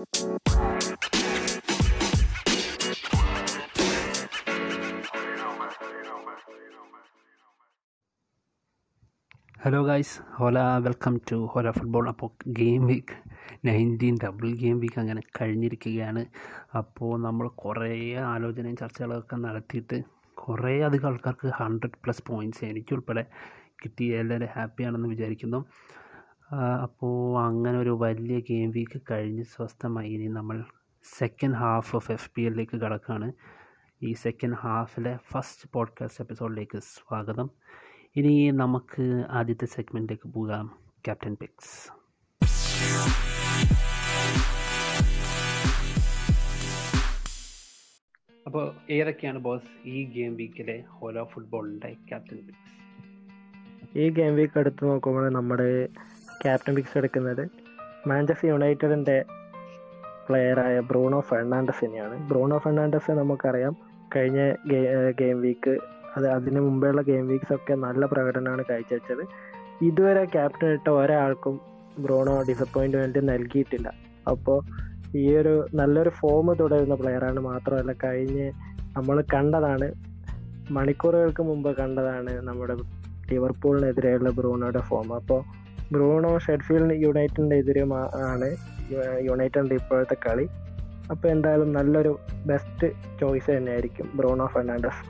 Hello guys Hola welcome to Hola football അപ്പോൾ game week nineteen double game week അങ്ങനെ കഴിഞ്ഞിരിക്കുകയാണ്. അപ്പോൾ നമ്മൾ കുറേ ആലോചനയും ചർച്ചകളൊക്കെ നടത്തിയിട്ട് കുറേ അധികം ആൾക്കാർക്ക് ഹൺഡ്രഡ് പ്ലസ് പോയിന്റ്സ് എനിക്കുൾപ്പെടെ കിട്ടി എല്ലാവരും ഹാപ്പിയാണെന്ന് വിചാരിക്കുന്നു. അപ്പോൾ അങ്ങനെ ഒരു വലിയ ഗെയിം വീക്ക് കഴിഞ്ഞ് സ്വസ്ഥമായി. ഇനി നമ്മൾ second half of F P എല്ലിലേക്ക് കടക്കുകയാണ് ഈ സെക്കൻഡ് ഹാഫിലെ ഫസ്റ്റ് പോഡ്കാസ്റ്റ് എപ്പിസോഡിലേക്ക് സ്വാഗതം. ഇനി നമുക്ക് ആദ്യത്തെ സെഗ്മെന്റിലേക്ക് പോകാം. ക്യാപ്റ്റൻ പിക്സ് അപ്പോൾ ഏതൊക്കെയാണ് ബോസ് ഈ ഗെയിം വീക്കിലെ ഹോലോ ഫുട്ബോളിന്റെ ക്യാപ്റ്റൻ പിക്സ് ഈ ഗെയിം വീക്ക് എടുത്ത് നോക്കുമ്പോൾ നമ്മുടെ ക്യാപ്റ്റൻ പിക്സ് എടുക്കുന്നത്. മാഞ്ചസ്റ്റർ യുണൈറ്റഡിന്റെ പ്ലെയറായ ബ്രൂണോ ഫെർണാണ്ടസിനെയാണ്. ബ്രൂണോ ഫെർണാണ്ടസ് നമുക്കറിയാം കഴിഞ്ഞ ഗെയിം വീക്ക് അത് അതിന് മുമ്പെയുള്ള ഗെയിം വീക്സ് ഒക്കെ നല്ല പ്രകടനമാണ് കാഴ്ചവെച്ചത്. ഇതുവരെ ക്യാപ്റ്റൻ ഇട്ട ഒരാൾക്കും ബ്രോണോ ഡിസപ്പോയിന്റ്മെന്റ് നൽകിയിട്ടില്ല. അപ്പോൾ ഈ ഒരു നല്ലൊരു ഫോം തുടരുന്ന പ്ലെയറാണ് മാത്രമല്ല കഴിഞ്ഞ് നമ്മൾ കണ്ടതാണ് മണിക്കൂറുകൾക്ക് മുമ്പ് കണ്ടതാണ് നമ്മുടെ ലിവർപൂളിനെതിരെയുള്ള ബ്രൂണോയുടെ ഫോം അപ്പോൾ ബ്രൂണോ ഷെഡ്ഫീൽഡ് യുണൈറ്റഡിന്റെ എതിരെ ആണ് യുണൈറ്റഡിന്റെ ഇപ്പോഴത്തെ കളി. അപ്പോൾ എന്തായാലും നല്ലൊരു ബെസ്റ്റ് ചോയ്സ് തന്നെയായിരിക്കും ബ്രൂണോ ഫെർണാണ്ടസ്.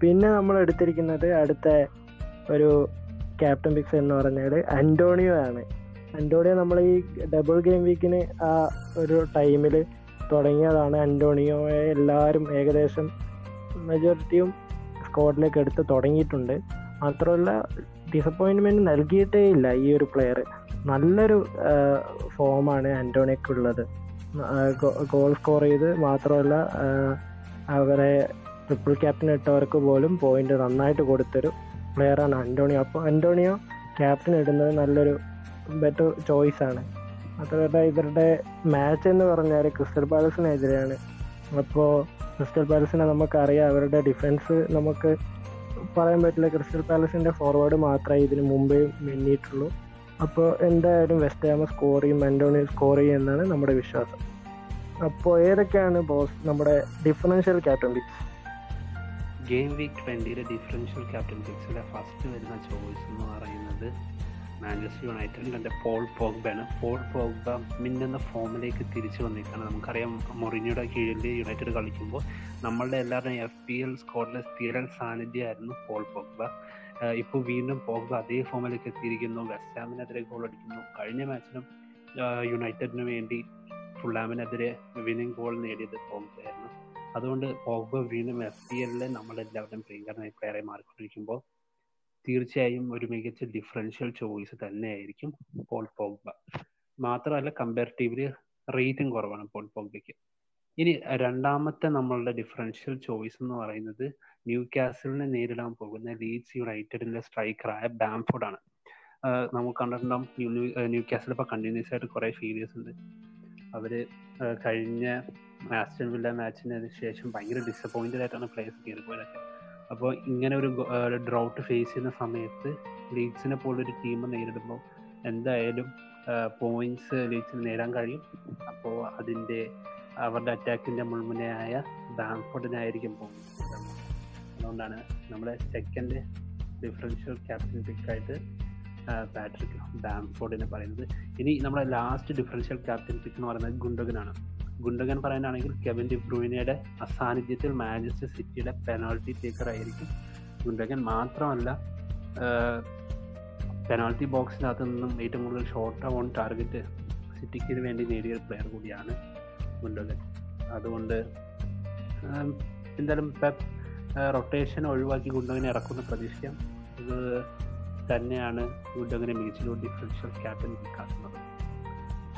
പിന്നെ നമ്മൾ എടുത്തിരിക്കുന്നത് അടുത്ത ഒരു ക്യാപ്റ്റൻ പിക്സ് എന്ന് പറഞ്ഞാൽ അന്റോണിയോ ആണ്. അന്റോണിയോ നമ്മൾ ഈ ഡബിൾ ഗെയിം വീക്കിന് ആ ഒരു ടൈമിൽ തുടങ്ങിയതാണ്. അന്റോണിയോയെ എല്ലാവരും ഏകദേശം മെജോറിറ്റിയും സ്ക്വാഡിലേക്ക് എടുത്ത് തുടങ്ങിയിട്ടുണ്ട്. മാത്രമല്ല ഡിസപ്പോയിൻമെന്റ് നൽകിയിട്ടേ ഇല്ല ഈ ഒരു പ്ലെയർ നല്ലൊരു ഫോമാണ് അന്റോണിയക്കുള്ളത് ഗോൾ സ്കോർ ചെയ്ത് മാത്രമല്ല അവരെ ട്രിപ്പിൾ ക്യാപ്റ്റൻ ഇട്ടവർക്ക് പോലും പോയിന്റ് നന്നായിട്ട് കൊടുത്തൊരു പ്ലെയറാണ് അന്റോണിയോ അപ്പോൾ അന്റോണിയോ ക്യാപ്റ്റൻ ഇടുന്നത് നല്ലൊരു ബെറ്റർ ചോയ്സ് ആണ്. മാത്രമല്ല ഇവരുടെ മാച്ച് എന്ന് പറഞ്ഞാൽ ക്രിസ്റ്റൽ പാലസിനെതിരെയാണ്. അപ്പോൾ ക്രിസ്റ്റൽ പാലസിനെ നമുക്കറിയാം അവരുടെ ഡിഫൻസ് നമുക്ക് പറയാൻ പറ്റില്ല. ക്രിസ്റ്റൽ പാലസിന്റെ ഫോർവേഡ് മാത്രമേ ഇതിന് മുമ്പേ മിന്നിയിട്ടുള്ളൂ. അപ്പോൾ എന്തായാലും വെസ്റ്റ് ഹാമ സ്കോർ ചെയ്യും അന്റോണിയോ സ്കോർ ചെയ്യും എന്നാണ് നമ്മുടെ വിശ്വാസം. അപ്പോൾ ഏതൊക്കെയാണ് ബോസ് നമ്മുടെ differential captain picks game week ട്വന്റിയിലെ differential captain പിക്സിലെ ഫസ്റ്റ് വരുന്ന ചോയ്സ് എന്ന് പറയുന്നത് മാഞ്ചസ്റ്റർ യുണൈറ്റഡിന്റെ പോൾ പോഗ്ബയാണ്. പോൾ പോഗ്ബ മിന്നുന്ന ഫോമിലേക്ക് തിരിച്ചു വന്നിരിക്കുകയാണ്. നമുക്കറിയാം മൊറിഞ്ഞയുടെ കീഴിൽ യുണൈറ്റഡ് കളിക്കുമ്പോൾ നമ്മളുടെ എല്ലാവരുടെയും എഫ് പി എൽ സ്കോഡിലെ സ്ഥിരൻ സാന്നിധ്യമായിരുന്നു പോൾ പോഗ്ബ. ഇപ്പോൾ വീണ്ടും പോഗ്ബ അതേ ഫോമിലേക്ക് എത്തിയിരിക്കുന്നു. വെസ്റ്റാമിനെതിരെ ഗോൾ അടിക്കുന്നു. കഴിഞ്ഞ മാച്ചിലും യുണൈറ്റഡിന് വേണ്ടി ഫുള്ളാമിനെതിരെ വിന്നിംഗ് ഗോൾ നേടിയത് പോഗ്ബയായിരുന്നു അതുകൊണ്ട് പോഗ്ബ വീണ്ടും എഫ് പി എല്ലിൽ നമ്മളെല്ലാവരും പ്രിയങ്കരനായി പ്ലെയറായി മാറിക്കൊണ്ടിരിക്കുമ്പോൾ തീർച്ചയായും ഒരു മികച്ച ഡിഫറൻഷ്യൽ ചോയ്സ് തന്നെയായിരിക്കും പോൾ പോഗ്ബ. മാത്രമല്ല കമ്പാരിറ്റീവ്ലി റേറ്റും കുറവാണ് പോൾ പോഗ്ബയ്ക്ക്. ഇനി രണ്ടാമത്തെ നമ്മളുടെ ഡിഫറൻഷ്യൽ ചോയ്സ് എന്ന് പറയുന്നത് ന്യൂ കാസിലിനെ നേരിടാൻ പോകുന്ന ലീഡ്സ് യുണൈറ്റഡിന്റെ സ്ട്രൈക്കറായ ബാംഫോർഡ് ആണ്. നമുക്ക് കണ്ടിട്ടുണ്ടാവും ന്യൂ കാസിൽ ഇപ്പോൾ കണ്ടിന്യൂസ് ആയിട്ട് കുറേ ഫീലിയേഴ്സ് ഉണ്ട്. അവർ കഴിഞ്ഞ ആസ്റ്റൺ വില്ല മാച്ചിന് ശേഷം ഭയങ്കര ഡിസപ്പോയിന്റഡ് ആയിട്ടാണ് പ്ലേയേഴ്സ് കയറിപ്പോയതൊക്കെ അപ്പോൾ ഇങ്ങനെ ഒരു ഡ്രൗട്ട് ഫേസ് ചെയ്യുന്ന സമയത്ത് ലീഡ്സിനെ പോലൊരു ടീം നേരിടുമ്പോൾ എന്തായാലും പോയിന്റ്സ് ലീഡ്സിന് നേടാൻ കഴിയും. അപ്പോൾ അതിന്റെ അവരുടെ അറ്റാക്കിന്റെ മുൾമുനയായ ബാങ്ക്ഫോർഡിനായിരിക്കും പോകുന്നത്. അതുകൊണ്ടാണ് നമ്മുടെ സെക്കൻഡ് ഡിഫറൻഷ്യൽ ക്യാപ്റ്റൻ പിക്കായിട്ട് പാട്രിക് ബാംഫോർഡിനെ പറയുന്നത്. ഇനി നമ്മുടെ ലാസ്റ്റ് ഡിഫറൻഷ്യൽ ക്യാപ്റ്റൻ പിക്ക് എന്ന് പറയുന്നത് ഗുണ്ടകനാണ്. ഗുണ്ടകൻ പറയാനാണെങ്കിൽ കെവിൻ ഡിബ്രൂയിനയുടെ അസാന്നിധ്യത്തിൽ മാഞ്ചസ്റ്റർ സിറ്റിയുടെ പെനാൾട്ടി ടേക്കർ ആയിരിക്കും ഗുണ്ടകൻ. മാത്രമല്ല പെനാൾട്ടി ബോക്സിനകത്ത് നിന്നും ഏറ്റവും കൂടുതൽ ഷോർട്ട് ഓൺ ടാർഗറ്റ് സിറ്റിക്ക് വേണ്ടി നേടിയ പ്ലെയർ കൂടിയാണ് ഗുണ്ടകൻ. അതുകൊണ്ട് എന്തായാലും പെപ്പ് റൊട്ടേഷൻ ഒഴിവാക്കി ഗുണ്ടകനെ ഇറക്കുന്ന പ്രതീക്ഷിക്കാം. ഇത് തന്നെയാണ് ഗുണ്ടകനെ മികച്ചൊരു ഡിഫറൻഷ്യൽ ക്യാപ്റ്റൻ കാട്ടുന്നത്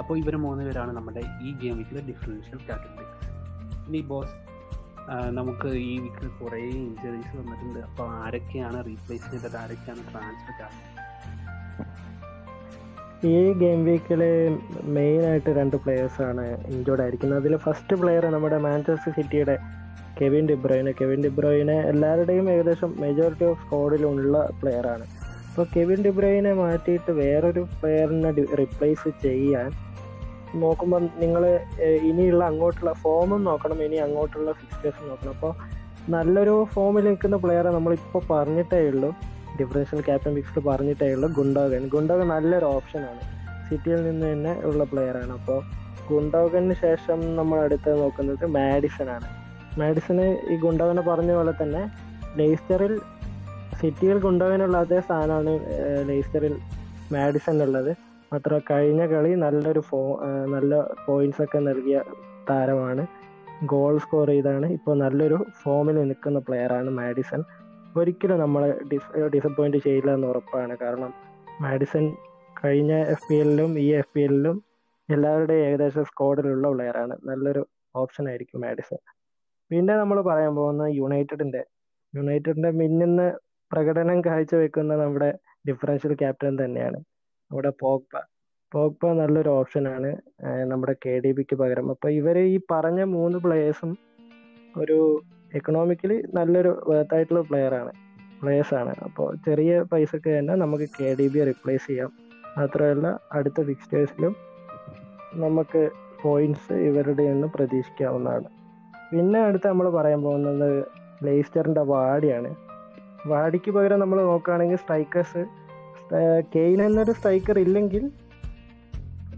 അപ്പോൾ ഇവർ മൂന്ന് പേരാണ് നമ്മുടെ ഈ ഗെയിം വീക്കിലെ ഡിഫറൻഷ്യൽ ക്യാപ്റ്റൻ ഇനി ബോസ് നമുക്ക് ഈ വീക്കിൽ കുറേ ഇഞ്ചറീസ് വന്നിട്ടുണ്ട്. അപ്പോൾ ആരൊക്കെയാണ് റീപ്ലേസ് ചെയ്തത് ആരൊക്കെയാണ് ട്രാൻസ്ഫർ ആകുന്നത് ഈ ഗെയിം വീക്കിൽ മെയിനായിട്ട് രണ്ട് പ്ലെയേഴ്സാണ് ഇഞ്ചോർഡ് ആയിരിക്കുന്നത്. അതിൽ ഫസ്റ്റ് പ്ലെയർ നമ്മുടെ മാഞ്ചസ്റ്റർ സിറ്റിയുടെ കെവിൻ ഡിബ്രോയിന് കെവിൻ ഡിബ്രോയിനെ എല്ലാവരുടെയും ഏകദേശം മെജോറിറ്റി ഓഫ് സ്കോഡിലുള്ള പ്ലെയറാണ് അപ്പോൾ കെവിൻ ഡിബ്രൈനെ മാറ്റിയിട്ട് വേറൊരു പ്ലെയറിനെ റിപ്ലേസ് ചെയ്യാൻ നോക്കുമ്പോൾ നിങ്ങൾ ഇനിയുള്ള അങ്ങോട്ടുള്ള ഫോമും നോക്കണം ഇനി അങ്ങോട്ടുള്ള ഫിക്സ്റ്റേഴ്സും നോക്കണം. അപ്പോൾ നല്ലൊരു ഫോമിൽ നിൽക്കുന്ന പ്ലെയറെ നമ്മളിപ്പോൾ പറഞ്ഞിട്ടേ ഉള്ളൂ. ഡിഫറൻഷ്യൽ ക്യാപ്റ്റൻ ഫിക്സ്ഡ് പറഞ്ഞിട്ടേ ഉള്ളൂ. ഗുണ്ടോഗൻ. ഗുണ്ടോഗൻ നല്ലൊരു ഓപ്ഷനാണ് സിറ്റിയിൽ നിന്ന് തന്നെ ഉള്ള പ്ലെയറാണ് അപ്പോൾ ഗുണ്ടോഗന് ശേഷം നമ്മൾ അടുത്ത് നോക്കുന്നത് മാഡിസൺ ആണ്. മാഡിസൺ ഈ ഗുണ്ടോഗനെ പറഞ്ഞ പോലെ തന്നെ ലെയ്സ്റ്ററിൽ സിറ്റിയിൽ കൊണ്ടുപോകാനുള്ള അതേ സ്ഥാനമാണ് മാഡിസൺ ഉള്ളത്. മാത്രം കഴിഞ്ഞ കളി നല്ലൊരു ഫോ നല്ല പോയിന്റ്സ് ഒക്കെ നൽകിയ താരമാണ്. ഗോൾ സ്കോർ ചെയ്താണ് ഇപ്പോൾ നല്ലൊരു ഫോമിൽ നിൽക്കുന്ന പ്ലെയറാണ് മാഡിസൺ. ഒരിക്കലും നമ്മളെ ഡിസ് ഡിസപ്പോയിന്റ് ചെയ്യില്ല എന്ന് ഉറപ്പാണ്. കാരണം മാഡിസൺ കഴിഞ്ഞ എഫ് പി എല്ലിലും ഈ എഫ് പി എല്ലിലും എല്ലാവരുടെയും ഏകദേശം സ്ക്വാഡിലുള്ള പ്ലെയറാണ് നല്ലൊരു ഓപ്ഷൻ ആയിരിക്കും മാഡിസൺ. പിന്നെ നമ്മൾ പറയാൻ പോകുന്ന യുണൈറ്റഡിന്റെ. യുണൈറ്റഡിന്റെ മിന്നുന്ന പ്രകടനം കാഴ്ചവെക്കുന്ന നമ്മുടെ ഡിഫറൻഷ്യൽ ക്യാപ്റ്റൻ തന്നെയാണ്. നമ്മുടെ പോഗ്ബ. പോഗ്ബ നല്ലൊരു ഓപ്ഷനാണ് നമ്മുടെ കെ ഡി ബിക്ക് പകരം. അപ്പൊ ഇവർ ഈ പറഞ്ഞ മൂന്ന് പ്ലേയേഴ്സും ഒരു എക്കണോമിക്കലി നല്ലൊരു വേർത്തായിട്ടുള്ള പ്ലെയർ ആണ്. പ്ലേയേഴ്സ് ആണ്. അപ്പോൾ ചെറിയ പൈസക്ക് തന്നെ നമുക്ക് കെ ഡി ബിയെ റിപ്ലേസ് ചെയ്യാം. മാത്രമല്ല അടുത്ത ഫിക്സ്റ്റേഴ്സിലും നമുക്ക് പോയിന്റ്സ് ഇവരുടെ നിന്ന് പ്രതീക്ഷിക്കാവുന്നതാണ്. പിന്നെ അടുത്ത് നമ്മൾ പറയാൻ പോകുന്നത് ലെയ്സ്റ്ററിന്റെ വാടിയാണ്. വാടിക്ക് പകരം നമ്മൾ നോക്കുകയാണെങ്കിൽ സ്ട്രൈക്കേഴ്സ് കെയിൻ എന്നൊരു സ്ട്രൈക്കർ ഇല്ലെങ്കിൽ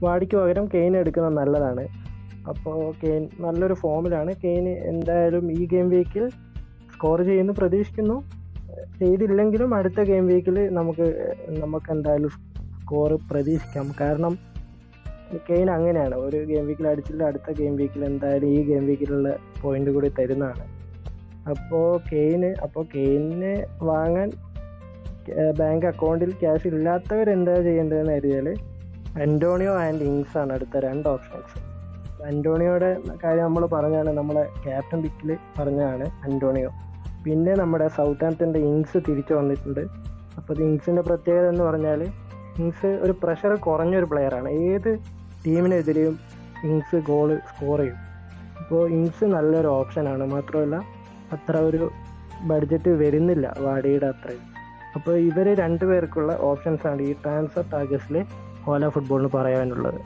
വാടിക്ക് പകരം കെയിൻ എടുക്കുന്നത് നല്ലതാണ്. അപ്പോൾ കെയിൻ നല്ലൊരു ഫോമിലാണ് കെയിൻ എന്തായാലും ഈ ഗെയിം വീക്കിൽ സ്കോർ ചെയ്യുന്നു പ്രതീക്ഷിക്കുന്നു. ചെയ്തില്ലെങ്കിലും അടുത്ത ഗെയിം വീക്കിൽ നമുക്ക് നമുക്ക് എന്തായാലും സ്കോർ പ്രതീക്ഷിക്കാം. കാരണം കെയിൻ അങ്ങനെയാണ്. ഒരു ഗെയിം വീക്കിൽ അടിച്ചില്ല അടുത്ത ഗെയിം വീക്കിൽ എന്തായാലും ഈ ഗെയിം വീക്കിലുള്ള പോയിന്റ് കൂടി തരുന്നതാണ്. അപ്പോൾ കെയിന് അപ്പോൾ കെയിന് വാങ്ങാൻ ബാങ്ക് അക്കൗണ്ടിൽ ക്യാഷ് ഇല്ലാത്തവർ എന്താ ചെയ്യേണ്ടതെന്ന് കരുതിയാൽ അന്റോണിയോ ആൻഡ് ഇങ്സ് ആണ് അടുത്ത രണ്ട് ഓപ്ഷൻസ് അന്റോണിയോയുടെ കാര്യം നമ്മൾ പറഞ്ഞാണ് നമ്മളെ ക്യാപ്റ്റൻ പിക്കിൽ പറഞ്ഞാണ് അന്റോണിയോ പിന്നെ നമ്മുടെ സൗത്ത് ആംപ്റ്റന്റെ ഇങ്സ് തിരിച്ചു വന്നിട്ടുണ്ട്. അപ്പോൾ ഇങ്സിന്റെ പ്രത്യേകത എന്ന് പറഞ്ഞാൽ ഇങ്സ് ഒരു പ്രഷർ കുറഞ്ഞൊരു പ്ലെയറാണ് ഏത് ടീമിനെതിരെയും ഇങ്സ് ഗോൾ സ്കോർ ചെയ്യും. അപ്പോൾ ഇങ്സ് നല്ലൊരു ഓപ്ഷനാണ് മാത്രമല്ല അത്ര ഒരു ബഡ്ജറ്റ് വരുന്നില്ല വാടിയുടെ അത്രയും. അപ്പോൾ ഇവർ രണ്ടുപേർക്കുള്ള ഓപ്ഷൻസ് ആണ് ഈ ട്രാൻസ്ഫർ ടാർഗറ്റ്സിൽ ഓല ഫുട്ബോളിന് പറയാനുള്ളത്.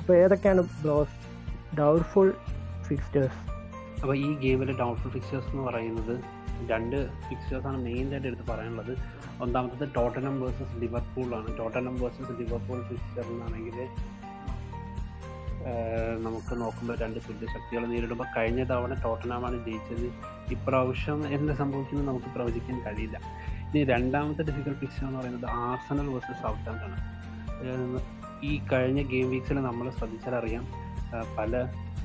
അപ്പോൾ ഏതൊക്കെയാണ് ബ്ലോസ് ഡൗട്ട്ഫുൾ ഫിക്സ്റ്റേഴ്സ് അപ്പോൾ ഈ ഗെയിമിലെ ഡൗട്ട്ഫുൾ ഫിക്ചേഴ്സ് എന്ന് പറയുന്നത് രണ്ട് ഫിക്സേഴ്സാണ് മെയിനായിട്ട് എടുത്ത് പറയാനുള്ളത്. ഒന്നാമത്തത് ടോട്ടനം വേഴ്സസ് ലിവർപൂളാണ് ടോട്ടനം വേഴ്സസ് ലിവർപൂൾ ഫിക്ചർ എന്നാണെങ്കിൽ നമുക്ക് നോക്കുമ്പോൾ രണ്ട് തുല്യ ശക്തികൾ നേരിടുമ്പോൾ കഴിഞ്ഞ തവണ ടോട്ടനാമാണ് ജയിച്ചത്. ഇപ്രാവശ്യം എന്ത് സംഭവിക്കുന്നു നമുക്ക് പ്രവചിക്കാൻ കഴിയില്ല. ഇനി രണ്ടാമത്തെ ഡിഫിക്കൽട്ട് പിക്ചർ എന്ന് പറയുന്നത് ആർസണൽ വേഴ്സസ് സൗത്ത് ആണ്. ഈ കഴിഞ്ഞ ഗെയിം വീക്സിൽ നമ്മൾ ശ്രദ്ധിച്ചാൽ അറിയാം പല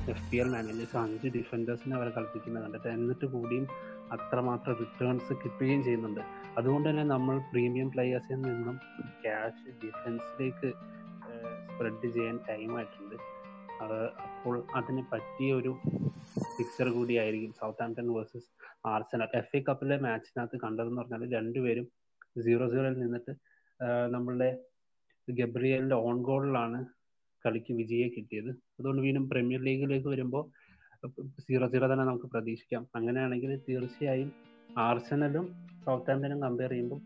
എഫ് പി എൽ മാനേജേഴ്സ് അഞ്ച് ഡിഫൻഡേഴ്സിനെ അവർ കളിപ്പിക്കുന്നത് കണ്ടിട്ട് എന്നിട്ട് കൂടിയും അത്രമാത്രം റിട്ടേൺസ് കിട്ടുകയും ചെയ്യുന്നുണ്ട്. അതുകൊണ്ട് തന്നെ നമ്മൾ പ്രീമിയം പ്ലെയേഴ്സിൽ നിന്നും ക്യാഷ് ഡിഫൻസിലേക്ക് സ്പ്രെഡ് ചെയ്യാൻ ടൈമായിട്ടുണ്ട് അപ്പോൾ അതിനെ പറ്റിയ ഒരു പിക്ചർ കൂടിയായിരിക്കും Southampton versus Arsenal F A കപ്പിലെ മാച്ചിനകത്ത് കണ്ടതെന്ന് പറഞ്ഞാൽ രണ്ടുപേരും സീറോ സീറോയിൽ നിന്നിട്ട് നമ്മളുടെ ഗബ്രിയലിന്റെ ഓൺ ഗോളിലാണ് കളിക്ക് വിജയെ കിട്ടിയത്. അതുകൊണ്ട് വീണ്ടും പ്രീമിയർ ലീഗിലേക്ക് വരുമ്പോൾ സീറോ സീറോ തന്നെ നമുക്ക് പ്രതീക്ഷിക്കാം. അങ്ങനെയാണെങ്കിൽ തീർച്ചയായും ആർസനലും സൗത്ത് ആംപ്ടനും കമ്പയർ ചെയ്യുമ്പോൾ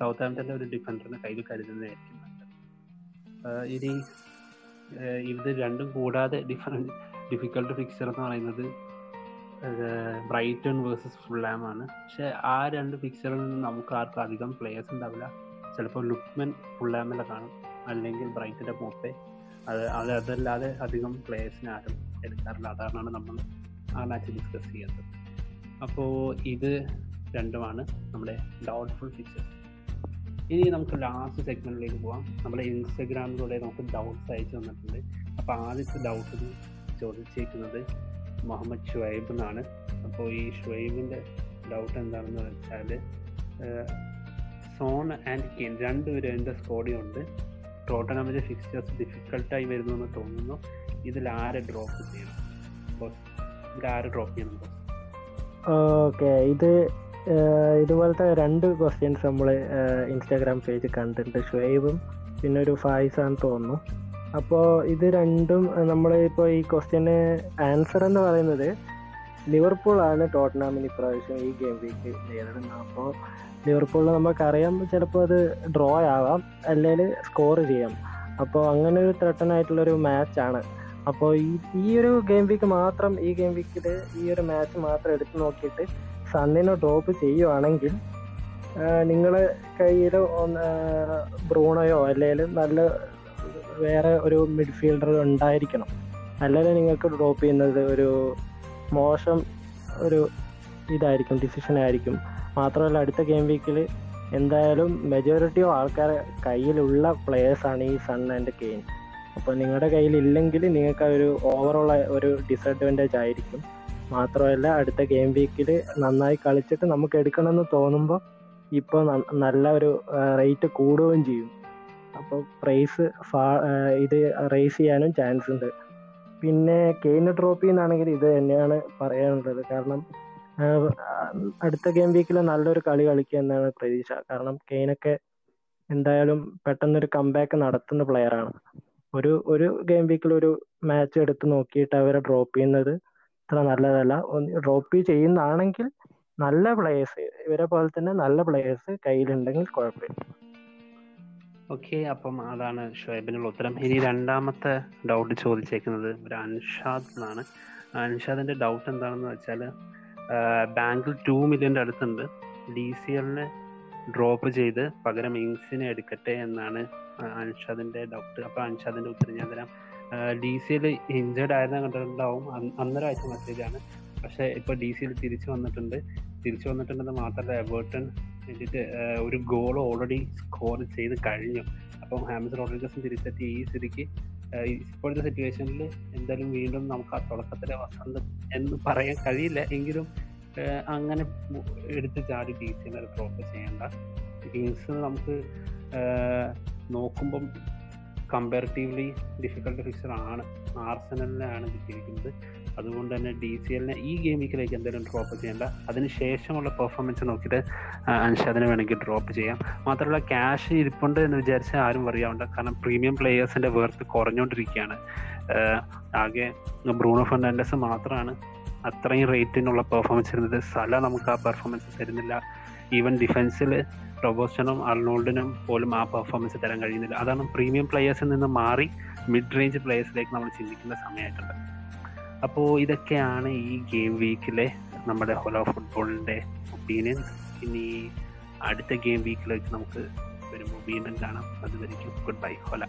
സൗത്ത് ആംപ്ടന്റെ ഒരു ഡിഫൻഡറിനെ കയ്യിൽ കരുതുന്നതായിരിക്കും ഇനി ഇത് രണ്ടും കൂടാതെ ഡിഫറെന്റ് ഡിഫിക്കൽട്ട് ഫിക്സർ എന്ന് പറയുന്നത് ബ്രൈറ്റൺ വേഴ്സസ് ഫുള്ളാം ആണ്. പക്ഷെ ആ രണ്ട് ഫിക്സറിൽ നിന്ന് നമുക്ക് ആർക്കും അധികം പ്ലെയേഴ്സ് ഉണ്ടാവില്ല. ചിലപ്പോൾ ലുക്മൻ ഫുള്ളാമിലെ കാണും. അല്ലെങ്കിൽ ബ്രൈറ്റിന്റെ മൂപ്പേ അത് അത് അതല്ലാതെ അധികം പ്ലേയേഴ്സിനെ ആരും എടുക്കാറില്ല. അതാണ് നമ്മൾ ആ മാച്ച് ഡിസ്കസ് ചെയ്യുന്നത് അപ്പോൾ ഇത് രണ്ടുമാണ് നമ്മുടെ ഡൗട്ട്ഫുൾ ഫിക്ചേഴ്സ് ഇനി നമുക്ക് ലാസ്റ്റ് സെഗ്മെന്റിലേക്ക് പോവാം. നമ്മുടെ ഇൻസ്റ്റഗ്രാമിലൂടെ നമുക്ക് ഡൗട്ട്സ് അയച്ചു തന്നിട്ടുണ്ട്. അപ്പോൾ ആദ്യത്തെ ഡൗട്ട് ചോദിച്ചേക്കുന്നത് മുഹമ്മദ് ഷുവൈബ് എന്നാണ്. അപ്പോൾ ഈ ഷുവൈബിന്റെ ഡൗട്ട് എന്താണെന്ന് വെച്ചാൽ സോൺ ആൻഡ് കെയിൻ രണ്ടുപേരും എന്റെ സ്കോഡിയുണ്ട് ടോട്ടനമിന്റെ ഫിക്സ്റ്റേഴ്സ് ഡിഫിക്കൽട്ടായി വരുന്നു എന്ന് തോന്നുന്നു. ഇതിൽ ആരെ ഡ്രോപ്പ് ചെയ്യണം? ബോസ് ഇതിൽ ആരെ ഡ്രോപ്പ് ചെയ്യണം ഓക്കെ ഇത് ഇതുപോലത്തെ രണ്ട് ക്വസ്റ്റ്യൻസ് നമ്മൾ ഇൻസ്റ്റാഗ്രാം പേജ് കണ്ടിട്ടുണ്ട് ഷുഹൈബും പിന്നെ ഒരു ഫായിസാന്ന് തോന്നുന്നു. അപ്പോൾ ഇത് രണ്ടും നമ്മൾ ഇപ്പോൾ ഈ ക്വസ്റ്റ്യന് ആൻസർ എന്ന് പറയുന്നത് ലിവർപൂൾ ആണ് ടോട്ടനാമിന് ഇപ്രാവശ്യം ഈ ഗെയിം വീക്ക് നേരിടുന്നത്. അപ്പോൾ ലിവർപൂളിൽ നമുക്കറിയാം ചിലപ്പോൾ അത് ഡ്രോ ആവാം അല്ലെങ്കിൽ സ്കോർ ചെയ്യാം. അപ്പോൾ അങ്ങനെ ഒരു ത്രട്ടനായിട്ടുള്ളൊരു മാച്ചാണ് അപ്പോൾ ഈ ഈ ഒരു ഗെയിം വീക്ക് മാത്രം ഈ ഗെയിം വീക്കിൽ ഈ ഒരു മാച്ച് മാത്രം എടുത്തു നോക്കിയിട്ട് സണ്ണിനെ ഡ്രോപ്പ് ചെയ്യുവാണെങ്കിൽ നിങ്ങൾ കയ്യിൽ ഒന്ന് ബ്രൂണയോ അല്ലെങ്കിൽ നല്ല വേറെ ഒരു മിഡ്ഫീൽഡർ ഉണ്ടായിരിക്കണം. അല്ലെങ്കിൽ നിങ്ങൾക്ക് ഡ്രോപ്പ് ചെയ്യുന്നത് ഒരു മോശം ഒരു ഇതായിരിക്കും ഡിസിഷൻ ആയിരിക്കും. മാത്രമല്ല അടുത്ത ഗെയിം വീക്കിൽ എന്തായാലും മെജോറിറ്റി ഓഫ് ആൾക്കാരെ കയ്യിലുള്ള പ്ലേയേഴ്സാണ് ഈ സൺ ആൻഡ് കെയിൻ. അപ്പോൾ നിങ്ങളുടെ കയ്യിൽ ഇല്ലെങ്കിൽ നിങ്ങൾക്ക് ഒരു ഓവറോൾ ഒരു ഡിസഡ്വാന്റേജ് ആയിരിക്കും. മാത്രമല്ല അടുത്ത ഗെയിം വീക്കിൽ നന്നായി കളിച്ചിട്ട് നമുക്ക് എടുക്കണമെന്ന് തോന്നുമ്പോൾ ഇപ്പോൾ നല്ല ഒരു റേറ്റ് കൂടുകയും ചെയ്യും. അപ്പോൾ പ്രൈസ് ഇത് റേസ് ചെയ്യാനും ചാൻസ് ഉണ്ട്. പിന്നെ കെയിന് ട്രോഫി എന്നാണെങ്കിൽ ഇത് തന്നെയാണ് പറയാനുള്ളത്. കാരണം അടുത്ത ഗെയിം വീക്കിൽ നല്ലൊരു കളി കളിക്കുക എന്നാണ് പ്രതീക്ഷ. കാരണം കെയിനൊക്കെ എന്തായാലും പെട്ടെന്നൊരു കംബാക്ക് നടത്തുന്ന പ്ലെയറാണ് ഒരു ഒരു ഗെയിം വീക്കിൽ ഒരു മാച്ച് എടുത്ത് നോക്കിയിട്ട് അവരെ ഡ്രോപ്പ് ചെയ്യുന്നത് അത്ര നല്ലതല്ല. ഡ്രോപ്പ് ചെയ്യുന്നതാണെങ്കിൽ നല്ല പ്ലേയേഴ്സ് ഇവരെ പോലെ തന്നെ നല്ല പ്ലേയേഴ്സ് കയ്യിലുണ്ടെങ്കിൽ കുഴപ്പമില്ല. ഓക്കെ അപ്പം അതാണ് ഷുഹൈബിനുള്ള ഉത്തരം. ഇനി രണ്ടാമത്തെ ഡൗട്ട് ചോദിച്ചേക്കുന്നത് ഒരു അൻഷാദ് എന്നാണ്. അൻഷാദിന്റെ ഡൗട്ട് എന്താണെന്ന് വെച്ചാൽ ബാങ്കിൽ ടു മില്യന്റെ അടുത്തുണ്ട്. ഡി സി എല്ലിനെ ഡ്രോപ്പ് ചെയ്ത് പകരം ഇങ്സിനെ എടുക്കട്ടെ എന്നാണ് അൻഷാദിന്റെ ഡൗട്ട് അപ്പോൾ അൻഷാദിന്റെ ഉത്തരം ഞാൻ തരാം. ഡി സി എൽ ഇഞ്ചേർഡ് ആയിരുന്ന കണ്ടിട്ടുണ്ടാവും. അന്നൊരാഴ്ച മെസ്സേജാണ് പക്ഷെ ഇപ്പോൾ ഡി സി എൽ തിരിച്ചു വന്നിട്ടുണ്ട്. തിരിച്ചു വന്നിട്ടുണ്ടെന്ന് മാത്രമല്ല എബേർട്ടൺ എന്നിട്ട് ഒരു ഗോൾ ഓൾറെഡി സ്കോർ ചെയ്ത് കഴിഞ്ഞു. അപ്പം ഹാമിസ് റോഡ്രിഗസും തിരിച്ചെത്തി ഈ സ്ഥിതിക്ക്. ഇപ്പോഴത്തെ സിറ്റുവേഷനിൽ എന്തായാലും വീണ്ടും നമുക്ക് ആ തുടക്കത്തിലെ വസന്തം എന്ന് പറയാൻ കഴിയില്ല. എങ്കിലും അങ്ങനെ എടുത്ത് ചാടി ഡി സിനെ ഡ്രോപ്പ് ചെയ്യേണ്ട കിങ്സ് നമുക്ക് നോക്കുമ്പം കമ്പാരിറ്റീവ്ലി ഡിഫിക്കൽട്ട് ഫിക്സർ ആണ്. ആർസനലിനാണ് കിട്ടിയിരിക്കുന്നത് അതുകൊണ്ട് തന്നെ ഡി സി എല്ലിനെ ഈ ഗെയിം വീക്കിലേക്ക് എന്തെങ്കിലും ഡ്രോപ്പ് ചെയ്യേണ്ട അതിന് ശേഷമുള്ള പെർഫോമൻസ് നോക്കിയിട്ട് അൻഷാദിനെ വേണമെങ്കിൽ ഡ്രോപ്പ് ചെയ്യാം. മാത്രമല്ല ക്യാഷ് ഇരിപ്പുണ്ട് എന്ന് വിചാരിച്ച് ആരും അറിയാവുണ്ട് കാരണം പ്രീമിയം പ്ലേയേഴ്സിന്റെ വേർത്ത് കുറഞ്ഞുകൊണ്ടിരിക്കുകയാണ്. ആകെ ബ്രൂണോ ഫെർണാണ്ടസ് മാത്രമാണ് അത്രയും റേറ്റിനുള്ള പെർഫോമൻസ് തരുന്നത്. സല നമുക്ക് ആ പെർഫോമൻസ് തരുന്നില്ല. ഈവൻ ഡിഫൻസിൽ റോബോസ്റ്റനും അർണോൾഡിനും പോലും ആ പെർഫോമൻസ് തരാൻ കഴിയുന്നില്ല. അതാണ് പ്രീമിയം പ്ലെയേഴ്സിൽ നിന്ന് മാറി മിഡ് റേഞ്ച് പ്ലെയേഴ്സിലേക്ക് നമ്മൾ ചിന്തിക്കുന്ന സമയമായിട്ടുണ്ട് അപ്പോൾ ഇതൊക്കെയാണ് ഈ ഗെയിം വീക്കിലെ നമ്മുടെ ഹോലോ ഫുട്ബോളിന്റെ ഒപ്പീനിയൻസ് ഇനി അടുത്ത ഗെയിം വീക്കിലേക്ക് നമുക്ക് വരുമ്പോൾ വീണ്ടും കാണാം. അതുവരെയ്ക്കും ഗുഡ് ബൈ ഹോല